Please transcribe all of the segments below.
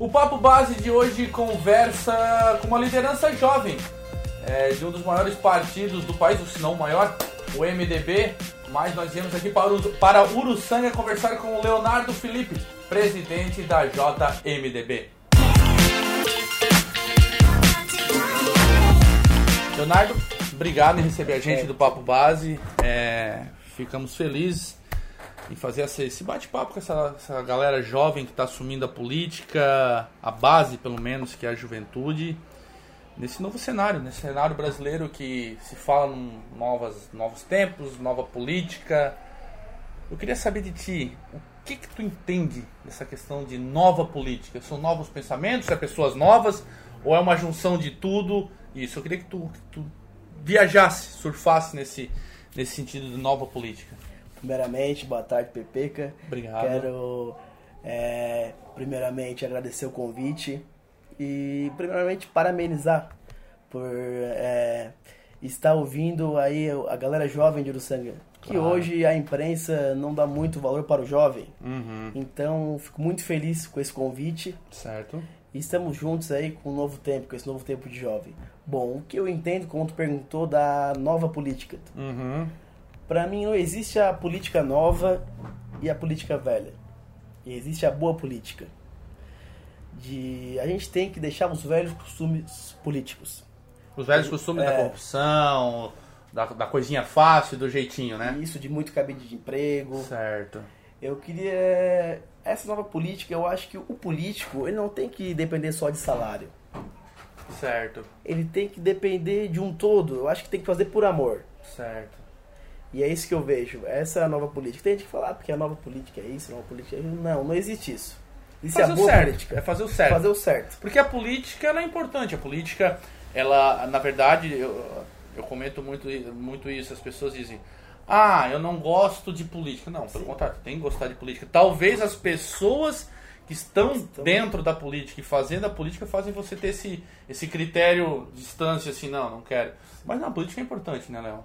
O Papo Base de hoje conversa com uma liderança jovem é, de um dos maiores partidos do país, ou se não o maior, o MDB. Mas nós viemos aqui para, para Uruçanga conversar com o Leonardo Felipe, presidente da JMDB. Leonardo, obrigado em receber a gente do Papo Base. É, ficamos felizes em fazer esse bate-papo com essa, essa, galera jovem que está assumindo a política, a base pelo menos, que é a juventude, nesse novo cenário, nesse cenário brasileiro que se fala em novas, novos tempos, nova política. Eu queria saber de ti, o que, que tu entende dessa questão de nova política? São novos pensamentos, é pessoas novas, ou é uma junção de tudo? Isso, eu queria que tu, que tu viajasse, surfasse nesse, nesse sentido de nova política. Primeiramente, boa tarde, Pepeca. Obrigado. Quero, é, primeiramente, agradecer o convite e, primeiramente, parabenizar por é, estar ouvindo aí a galera jovem de Uruçanga. Que claro. hoje a imprensa não dá muito valor para o jovem. Uhum. Então, fico muito feliz com esse convite. Certo. E estamos juntos aí com o novo tempo, com esse novo tempo de jovem. Bom, o que eu entendo, como tu perguntou, da nova política. Uhum. Para mim não existe a política nova e a política velha. E existe a boa política. De a gente tem que deixar os velhos costumes políticos. Os velhos costumes é, da corrupção, da, da coisinha fácil, do jeitinho, né? Isso, de muito cabide de emprego. Certo. Eu queria essa nova política, eu acho que o político, ele não tem que depender só de salário. Certo. Ele tem que depender de um todo. Eu acho que tem que fazer por amor. Certo. E é isso que eu vejo. Essa é a nova política. Tem gente que fala, ah, porque a nova política é isso, a nova política é isso. Não, não existe isso. Isso fazer é a boa certo. política. É fazer o certo. Fazer o certo. Porque a política ela é importante. A política, ela, na verdade, eu, eu comento muito, muito isso. As pessoas dizem, ah, eu não gosto de política. Não, pelo Sim. contrário, tem que gostar de política. Talvez as pessoas que estão, estão dentro da política e fazendo a política fazem você ter esse, esse critério distância, assim, não, não quero. Mas não, a política é importante, né, Léo?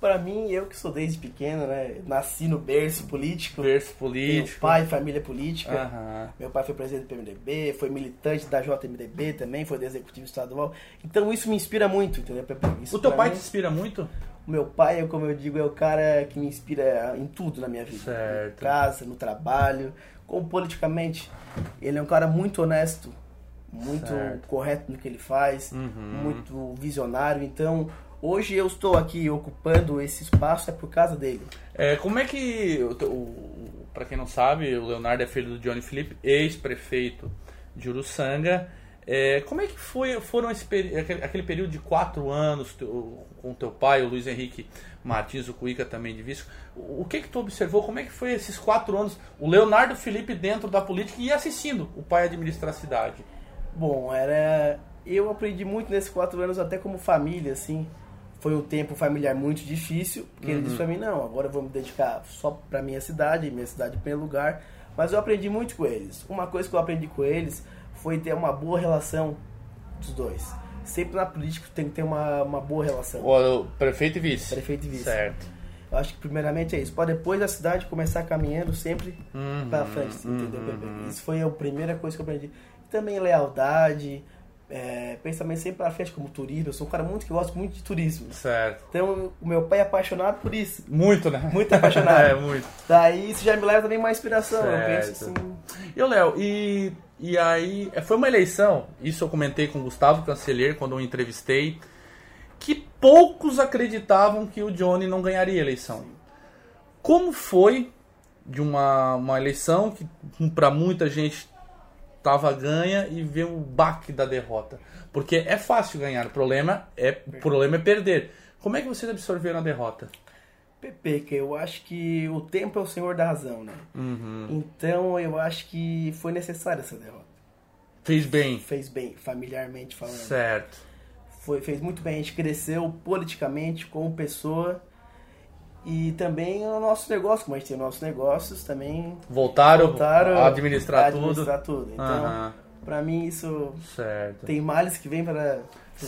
Para mim, eu que sou desde pequeno, né? Nasci no berço político. Berço político. Meu pai, família política. Uhum. Meu pai foi presidente do PMDB, foi militante da JMDB também, foi do Executivo Estadual. Então isso me inspira muito, entendeu? Isso o teu pai mim, te inspira muito? O meu pai, como eu digo, é o cara que me inspira em tudo na minha vida. Certo. Na casa, no trabalho, como politicamente. Ele é um cara muito honesto, muito certo. correto no que ele faz, uhum. muito visionário. Então, hoje eu estou aqui ocupando esse espaço é por causa dele. É, como é que, para quem não sabe, o Leonardo é filho do Johnny Felipe, ex-prefeito de Uruçanga. É, como é que foi, foram esse, aquele período de quatro anos com teu pai, o Luiz Henrique Martins, o Cuica também de Visco? O que que tu observou? Como é que foi esses quatro anos? O Leonardo Felipe dentro da política e assistindo o pai administrar a cidade. Bom, era eu aprendi muito nesses quatro anos até como família, assim foi um tempo familiar muito difícil, porque uhum. ele disse para mim, não, agora eu vou me dedicar só para minha cidade, minha cidade primeiro lugar, mas eu aprendi muito com eles. Uma coisa que eu aprendi com eles foi ter uma boa relação dos dois. Sempre na política tem que ter uma, uma boa relação. O prefeito e vice. Prefeito e vice. Certo. Eu acho que primeiramente é isso. Para depois a cidade começar caminhando sempre uhum, para frente, entendeu? Uhum. Isso foi a primeira coisa que eu aprendi. Também lealdade, é, pensamento sempre para frente como turismo. Eu sou um cara muito que gosta muito de turismo. Certo. Então, o meu pai é apaixonado por isso. Muito, né? Muito apaixonado. é, muito. Daí isso já me leva também uma inspiração. Certo. Eu penso assim. E Léo, e, e aí, é, foi uma eleição, isso eu comentei com o Gustavo Cancelheiro quando eu entrevistei, que poucos acreditavam que o Johnny não ganharia a eleição. Como foi de uma, uma eleição que para muita gente tava ganha e vê o baque da derrota. Porque é fácil ganhar, o problema é, o problema é perder. Como é que vocês absorveram a derrota? Pepe, que eu acho que o tempo é o senhor da razão, né? Uhum. Então eu acho que foi necessária essa derrota. Fez bem. Fez bem, familiarmente falando. Certo. Foi, fez muito bem. A gente cresceu politicamente como pessoa e também o nosso negócio, como a gente tem nossos negócios, também voltaram, voltaram a administrar, a administrar tudo. tudo. Então, uhum. para mim isso certo. tem males que vêm para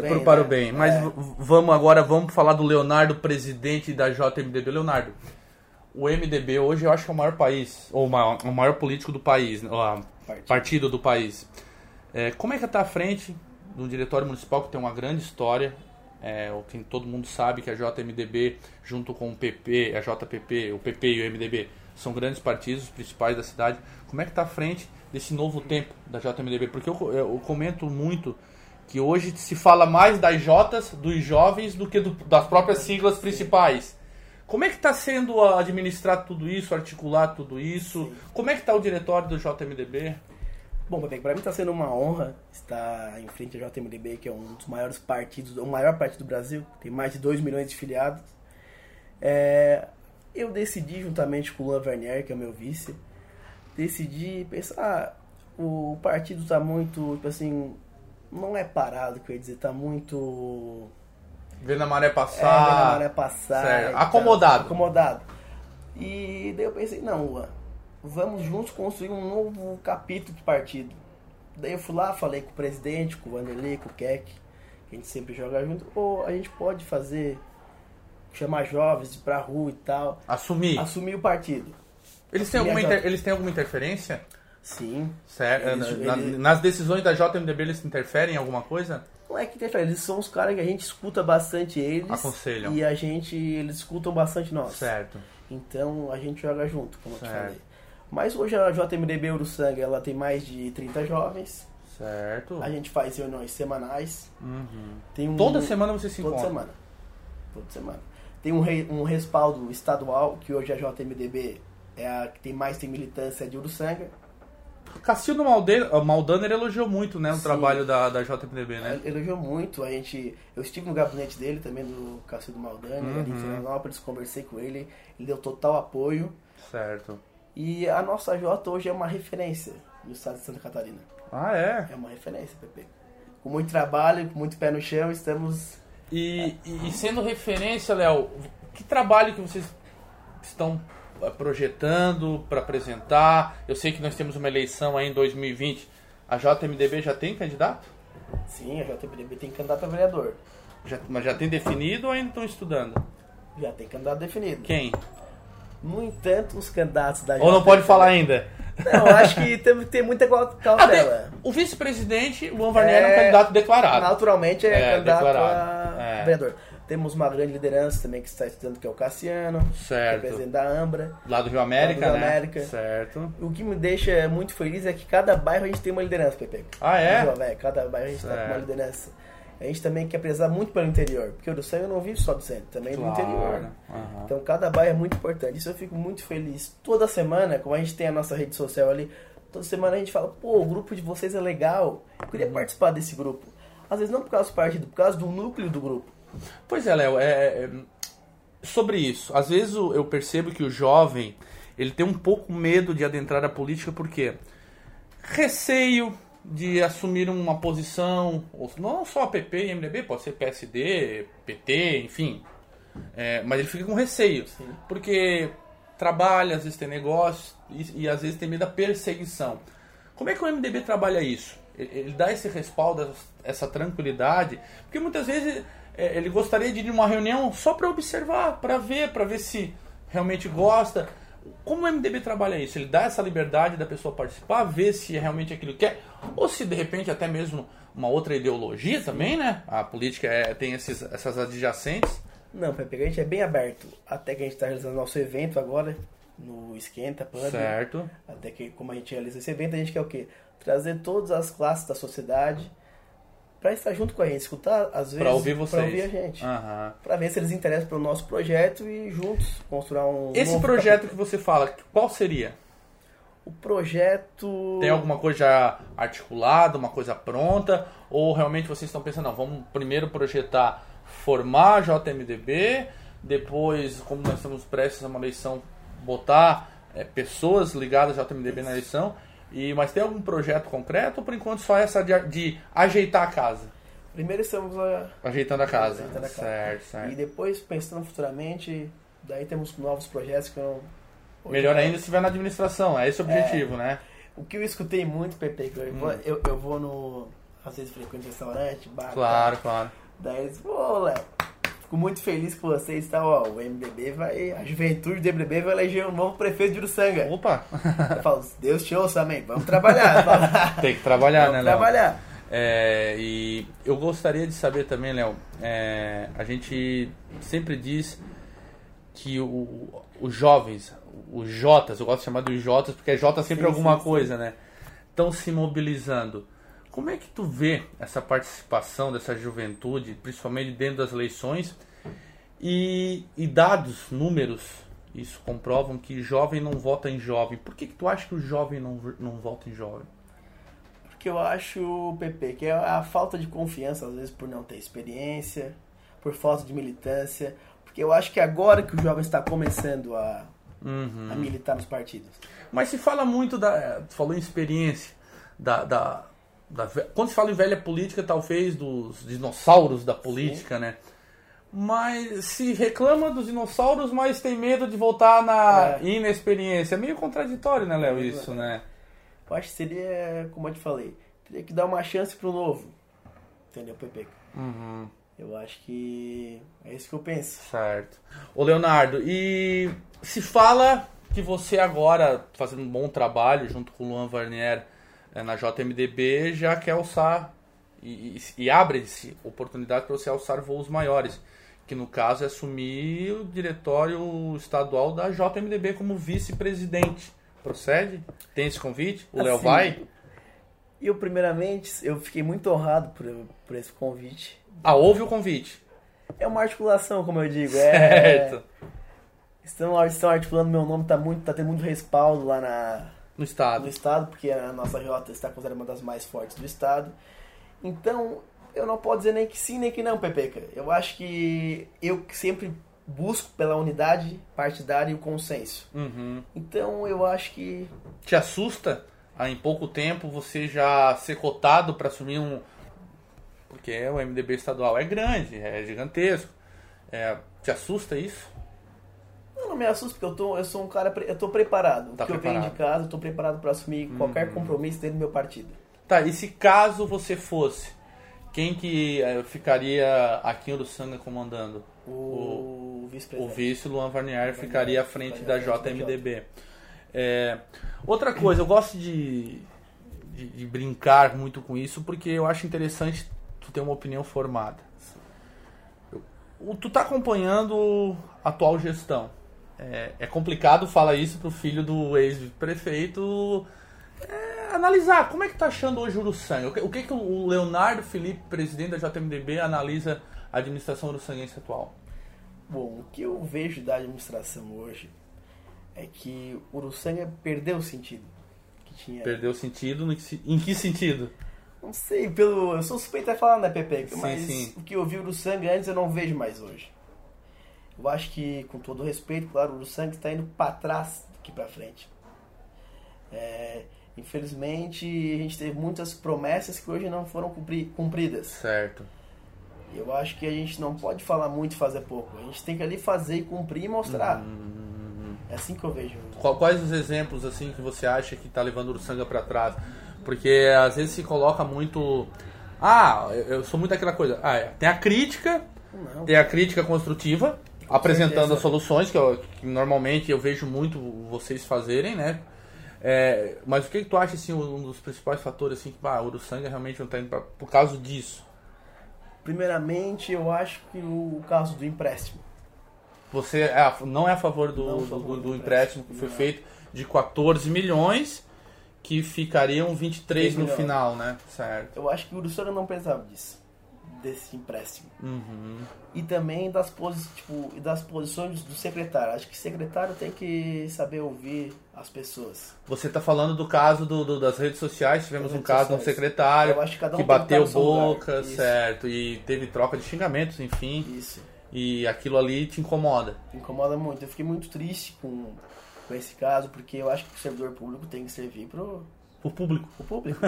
bem, para né? o bem. Mas é. vamos agora vamos falar do Leonardo, presidente da JMDB. Leonardo, o MDB hoje eu acho que é o maior país, ou o maior, o maior político do país, né, o partido, partido do país. É, como é que está à frente de um diretório municipal que tem uma grande história? É, quem todo mundo sabe que a JMDB, junto com o PP, a JPP, o PP e o MDB, são grandes partidos principais da cidade. Como é que está à frente desse novo tempo da JMDB? Porque eu, eu comento muito que hoje se fala mais das Jotas, dos jovens, do que do, das próprias siglas principais. Como é que está sendo administrar tudo isso, articular tudo isso? Como é que está o diretório do JMDB? Bom, para mim está sendo uma honra estar em frente ao JMDB, que é um dos maiores partidos, o maior partido do Brasil, tem mais de 2 milhões de filiados. É, eu decidi, juntamente com o Luan Vernier, que é o meu vice, decidi pensar, ah, o partido está muito, tipo assim, não é parado, quer dizer, está muito Vendo a maré passar. É, vendo a maré passar. Acomodado. acomodado. E daí eu pensei, não, vamos juntos construir um novo capítulo de partido. Daí eu fui lá, falei com o presidente, com o Vanderlei, com o Keck, que a gente sempre joga junto, ou a gente pode fazer, chamar jovens pra rua e tal. Assumir. Assumir o partido. Eles têm, alguma inter... eles têm alguma interferência? Sim. Certo. Eles, Na, eles... Nas decisões da JMDB eles interferem em alguma coisa? Não é que interfere, eles são os caras que a gente escuta bastante eles. Aconselham. E a gente, eles escutam bastante nós. Certo. então a gente joga junto, como certo. eu te falei. Mas hoje a JMDB Uruçanga, ela tem mais de 30 jovens. Certo. A gente faz reuniões semanais. Uhum. Tem um, Toda semana você se encontra? Toda semana. Toda semana. Tem um, re, um respaldo estadual, que hoje a JMDB é a que tem mais tem militância de Uruçanga. Cacildo Maldaner elogiou muito né, o Sim. trabalho da, da JPDB, né? Elogiou muito. A gente, eu estive no gabinete dele também, do Cacildo Maldaner, uhum. ali em Florianópolis, conversei com ele, ele deu total apoio. Certo. E a nossa J hoje é uma referência no estado de Santa Catarina. Ah, é? É uma referência, Pepe. Com muito trabalho, com muito pé no chão, estamos... E, é. e sendo referência, Léo, que trabalho que vocês estão projetando para apresentar? Eu sei que nós temos uma eleição aí em 2020. A JMDB já tem candidato? Sim, a JMDB tem candidato a vereador. Já, mas já tem definido ou ainda estão estudando? Já tem candidato definido. Quem? No entanto, os candidatos da Ou não pode falar ainda? Não, acho que que ter muita cautela. Ah, o vice-presidente, Luan Varnier, é, é um candidato declarado. Naturalmente é, é candidato declarado. a é. vereador. Temos uma grande liderança também que está estudando, que é o Cassiano, certo. presidente da Ambra. Lá do Rio América, do Rio né? América. Certo. O que me deixa muito feliz é que cada bairro a gente tem uma liderança, Pepe. Ah, é? Rio, cada bairro a gente tem uma liderança. A gente também quer prezar muito pelo interior, porque o do Sangue não vive só do centro, também claro. do interior. Uhum. Então cada bairro é muito importante. Isso eu fico muito feliz. Toda semana, como a gente tem a nossa rede social ali, toda semana a gente fala, pô, o grupo de vocês é legal. Eu queria uhum. participar desse grupo. Às vezes não por causa do partido, por causa do núcleo do grupo. Pois é, Léo, é, é, sobre isso. Às vezes eu percebo que o jovem ele tem um pouco medo de adentrar a política porque receio de assumir uma posição, não só PP e MDB, pode ser PSD, PT, enfim. É, mas ele fica com receio, Sim. porque trabalha, às vezes tem negócio e, e, às vezes tem medo da perseguição. Como é que o MDB trabalha isso? Ele, ele dá esse respaldo, essa tranquilidade, porque muitas vezes é, ele gostaria de ir numa reunião só para observar, para ver, para ver se realmente gosta. Como o MDB trabalha isso? Ele dá essa liberdade da pessoa participar, ver se é realmente aquilo que quer, ou se de repente até mesmo uma outra ideologia também, né? A política é, tem esses, essas adjacentes. Não, Pepe, a gente é bem aberto. Até que a gente está realizando nosso evento agora, no Esquenta Pub. Certo. Até que, como a gente realiza esse evento, a gente quer o quê? Trazer todas as classes da sociedade para estar junto com a gente, escutar às vezes, para ouvir vocês, para ouvir a gente, uhum. para ver se eles interessam pelo nosso projeto e juntos construir um. Esse projeto capítulo. que você fala, qual seria? O projeto. Tem alguma coisa já articulada, uma coisa pronta? Ou realmente vocês estão pensando, não, vamos primeiro projetar, formar a JMDB, depois, como nós estamos prestes a uma eleição, botar é, pessoas ligadas à JMDB na eleição e, mas tem algum projeto concreto ou por enquanto só essa de, de ajeitar a casa? Primeiro estamos a... ajeitando a casa. Ajeitando a casa. Certo, certo. E depois, pensando futuramente, daí temos novos projetos que eu... Melhor ainda se estiver na administração, é esse o objetivo, é, né? O que eu escutei muito, Pepe, eu, hum. eu, eu vou no. Às vezes frequento restaurante, bar. Claro, tá? claro. Daí eles, pô, Léo, Fico muito feliz com vocês, tá? Ó, o MDB vai. A juventude do MDB vai eleger um novo prefeito de Uruçanga. Opa! Eu falo, Deus te ouça, amém. Vamos trabalhar. Tem que trabalhar, Vamos né, Léo? trabalhar. É, e eu gostaria de saber também, Léo, é, a gente sempre diz que o- os jovens, os Jotas, eu gosto de chamar de Jotas porque é Jota sempre Sim, alguma sim, coisa, né? Estão se mobilizando. Como é que tu vê essa participação dessa juventude, principalmente dentro das eleições? E, e dados, números, isso comprovam que jovem não vota em jovem. Por que, que tu acha que o jovem não, não vota em jovem? Porque eu acho, PP, que é a falta de confiança, às vezes por não ter experiência, por falta de militância. Porque eu acho que agora que o jovem está começando a, Uhum. a militar nos partidos. Mas se fala muito da. Tu falou em experiência. Da, da, da quando se fala em velha política, talvez dos dinossauros da política, né? Mas se reclama dos dinossauros, mas tem medo de voltar na É. inexperiência. É meio contraditório, né, Léo? Isso, né? Eu acho que seria, como eu te falei, teria que dar uma chance pro novo. Entendeu, PP? Uhum, Eu acho que é isso que eu penso. certo. Ô, Leonardo, e se fala que você agora, fazendo um bom trabalho junto com o Luan Varnier na JMDB, já quer alçar e, e, e abre-se oportunidade para você alçar voos maiores, que no caso é assumir o diretório estadual da JMDB como vice-presidente. Procede? Tem esse convite? O Léo Assim, vai? Eu, primeiramente, eu fiquei muito honrado por, por esse convite. Ah, houve o convite. É uma articulação, como eu digo. Certo. É, estão, estão articulando meu nome, tá, muito, tá tendo muito respaldo lá na, No estado. no estado, porque a nossa J está considerada uma das mais fortes do estado. Então, eu não posso dizer nem que sim, nem que não, Pepeca. Eu acho que eu sempre busco pela unidade partidária e o consenso. Uhum. Então, eu acho que Te assusta em pouco tempo você já ser cotado para assumir um. Porque o MDB estadual é grande, é gigantesco. É, te assusta isso? Não me assusto, porque eu, tô, eu sou um cara, eu tô preparado. Tá o que eu venho de preparado. casa, eu tô preparado para assumir qualquer compromisso dentro do meu partido. Tá, e se caso você fosse, quem que eh, ficaria aqui em Uruçanga comandando? O, O vice-presidente. vice Luan Varnier ficaria à frente da JMDB. É, outra coisa, eu gosto de, de, de brincar muito com isso porque eu acho interessante tu ter uma opinião formada. Eu- o- tu tá acompanhando a atual gestão. É, é complicado falar isso pro filho do ex-prefeito é, analisar. Como é que tá achando hoje o Uruçanga? O que, o que, que o Leonardo Felipe, presidente da JMDB, analisa a administração uruçanguense atual? Bom, o que eu vejo da administração hoje é que o Uruçanga perdeu o sentido que tinha. Perdeu sentido no que em que sentido? Não sei, pelo. Eu sou suspeito a falar, né, Pepe? Sim, Mas sim. o que eu vi o Uruçanga antes eu não vejo mais hoje. Eu acho que, com todo respeito, claro, o Uruçanga está indo para trás daqui para frente. É, infelizmente, a gente teve muitas promessas que hoje não foram cumpri- cumpridas. Certo. Eu acho que a gente não pode falar muito e fazer pouco. A gente tem que ali fazer e cumprir e mostrar. Hum, É assim que eu vejo. quais os exemplos assim que você acha que tá levando o Uruçanga para trás? Porque às vezes se coloca muito ah, eu sou muito aquela coisa. Ah, é, tem a crítica, Não. tem a crítica construtiva, apresentando as soluções que, eu- que normalmente eu vejo muito vocês fazerem, né? É, mas o que, que tu acha assim um dos principais fatores assim que ah, o Uruçanga realmente não tá indo pra, por causa disso? Primeiramente, eu acho que o caso do empréstimo. Você é não é a favor do, Não do, favor do- do do empréstimo que foi Não. feito de 14 milhões, que ficariam 23 no final, né? Certo. Eu acho que o Uruçanga não precisava disso. Desse empréstimo. Uhum. E também das, tipo, das posições do secretário. Acho que o secretário tem que saber ouvir as pessoas. Você está falando do caso do, do- das redes sociais, tivemos Das um redes caso de um secretário que um que bateu boca, certo, e teve troca de xingamentos, enfim, Isso. e aquilo ali te incomoda. Me incomoda muito. Eu fiquei muito triste com, com esse caso, porque eu acho que o servidor público tem que servir pro, O público. pro público.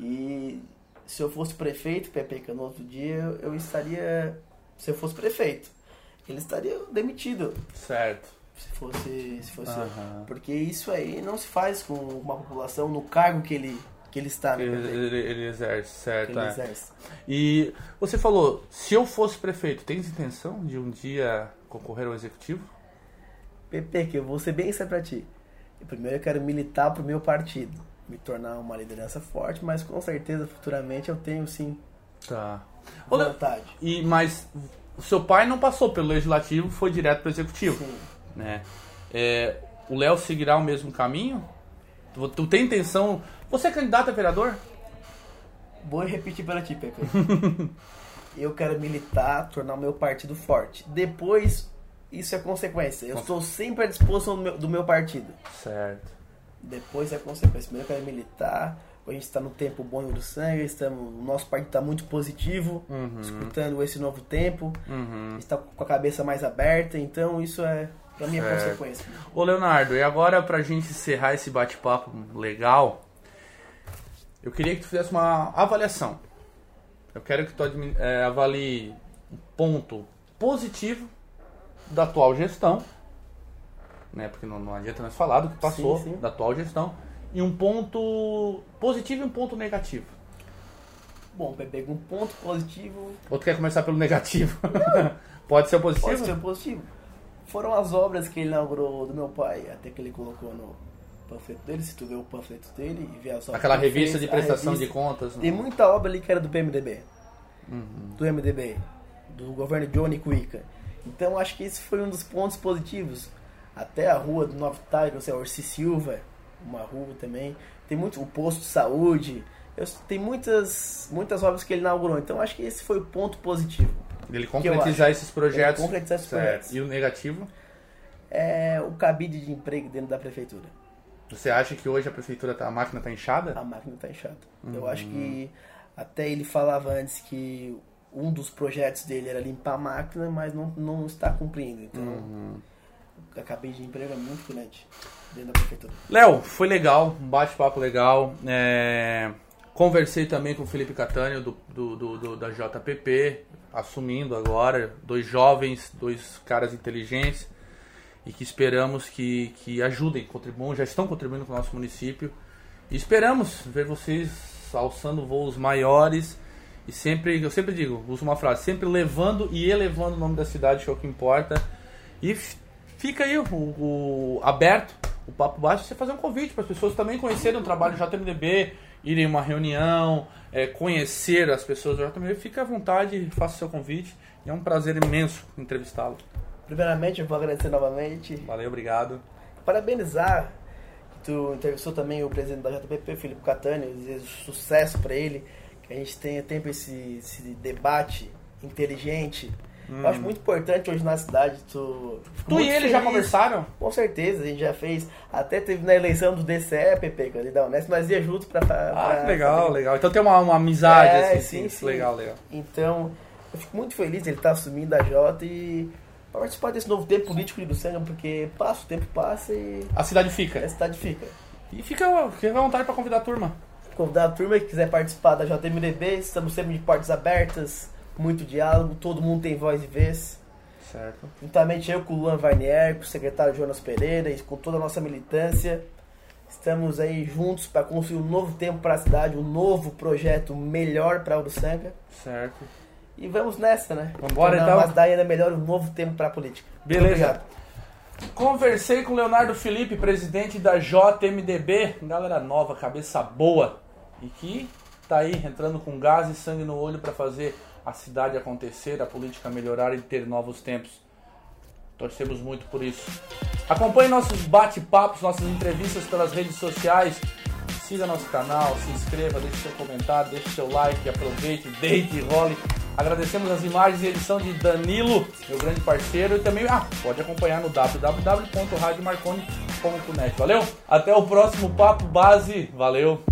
e se eu fosse prefeito, Pepeca, no outro dia, eu, estaria. Se eu fosse prefeito, ele estaria demitido. Certo. Se fosse. Se fosse Aham. Porque isso aí não se faz com uma população no cargo que ele, que ele está, né? Ele, ele- ele exerce, certo. Ele é. exerce. E você falou, se eu fosse prefeito, tens intenção de um dia concorrer ao executivo? Que eu vou ser bem sincero pra ti. Primeiro eu quero militar pro meu partido. Me tornar uma liderança forte, mas com certeza futuramente eu tenho sim Tá. Vontade. E, mas o seu pai não passou pelo legislativo, foi direto pro executivo, Sim. né? É, o Léo seguirá o mesmo caminho? Tu, tu tem intenção... Você é candidato a vereador? Vou repetir para ti, Pepe. eu quero militar, tornar o meu partido forte. Depois, isso é consequência. Eu estou sempre à disposição do meu, do meu partido. Certo. Depois é consequência. Primeiro eu quero militar. A gente está no tempo bom em Uruçanga. Estamos, o nosso partido está muito positivo, Uhum. escutando esse novo tempo. Uhum. Está com a cabeça mais aberta. Então, isso é, para mim, é Certo. consequência. Ô Leonardo, e agora pra gente encerrar esse bate-papo legal, eu queria que tu fizesse uma avaliação. Eu quero que tu eh, avalie um ponto positivo da atual gestão, né? Porque não, não adianta nós falar do que passou Sim, sim. da atual gestão, e um ponto positivo e um ponto negativo. Bom, Pepe, um ponto positivo Ou tu quer começar pelo negativo? Pode ser o positivo? Pode ser positivo. Foram as obras que ele inaugurou do meu pai, até que ele colocou no panfleto dele, se tu vê o panfleto dele e vê as obras Aquela revista fez, de prestação revista. de contas. Tem né? muita obra ali que era do PMDB, Uhum. do MDB, do governo Johnny Cuica. Então acho que esse foi um dos pontos positivos. Até a rua do Novo Tiger, ou Orsi Silva, uma rua também. Tem muito, o posto de saúde. Eu, tem muitas, muitas obras que ele inaugurou. Então acho que esse foi o ponto positivo. Ele concretizar esses projetos. Ele concretizar esses Certo. projetos. E o negativo? É o cabide de emprego dentro da prefeitura. Você acha que hoje a prefeitura, tá, a máquina está inchada? A máquina tá inchada. Uhum. Eu acho que até ele falava antes que um dos projetos dele era limpar a máquina, mas não, não está cumprindo. Então, Uhum. A cabide de emprego é muito grande dentro da prefeitura. Léo, foi legal, um bate-papo legal. É, Conversei também com o Felipe Catânio do, do, do- do- da JPP, assumindo agora, dois jovens, dois caras inteligentes e que esperamos que, que ajudem, contribuam, já estão contribuindo com o nosso município. E esperamos ver vocês alçando voos maiores e sempre, eu sempre digo, uso uma frase, sempre levando e elevando o nome da cidade, que é o que importa. E fica aí o, o- aberto o papo baixo, você fazer um convite para as pessoas também conhecerem o trabalho do JMDB, irem em uma reunião, é, conhecer as pessoas do JMDB, fique à vontade, faça seu convite. E é um prazer imenso entrevistá-lo. Primeiramente, eu vou agradecer novamente. Valeu, obrigado. Parabenizar que tu entrevistou também o presidente da JPP, Felipe Catani, desejo sucesso para ele, que a gente tenha tempo esse, esse debate inteligente. Eu acho muito importante hoje na cidade. Tu, fico Tu e ele já feliz. conversaram? Com certeza, a gente já fez. Até teve na eleição do DCE, PP, que ali da Unesp, nós ia juntos pra. pra Ah, que legal, fazer- legal. Então tem uma, uma amizade, É, assim, sim, sim, legal, legal. Então, eu fico muito feliz ele estar assumindo a Jota e participar desse novo tempo político de Luciano, porque passa, o tempo passa e A cidade a fica. cidade fica. E fica, fica à vontade para convidar a turma. Convidar a turma que quiser participar da JMDB, estamos sempre de portas abertas, muito diálogo, todo mundo tem voz e vez. Certo. Juntamente eu com o Luan Varnier, com o secretário Jonas Pereira e com toda a nossa militância. Estamos aí juntos para construir um novo tempo para a cidade, um novo projeto melhor para Uruçanga. Certo. E vamos nessa, né? Vambora, Tornar então? Uma cidade ainda melhor, um novo tempo para a política. Beleza. obrigado. Conversei com o Leonardo Felipe, presidente da JMDB, galera nova, cabeça boa, e que tá aí entrando com gás e sangue no olho para fazer a cidade acontecer, a política melhorar e ter novos tempos. Torcemos muito por isso. Acompanhe nossos bate-papos, nossas entrevistas pelas redes sociais. Siga nosso canal, se inscreva, deixe seu comentário, deixe seu like, aproveite, deite e role. Agradecemos as imagens e edição de Danilo, meu grande parceiro, e também ah, pode acompanhar no www.radiomarconi.net. Valeu? Até o próximo Papo Base. Valeu!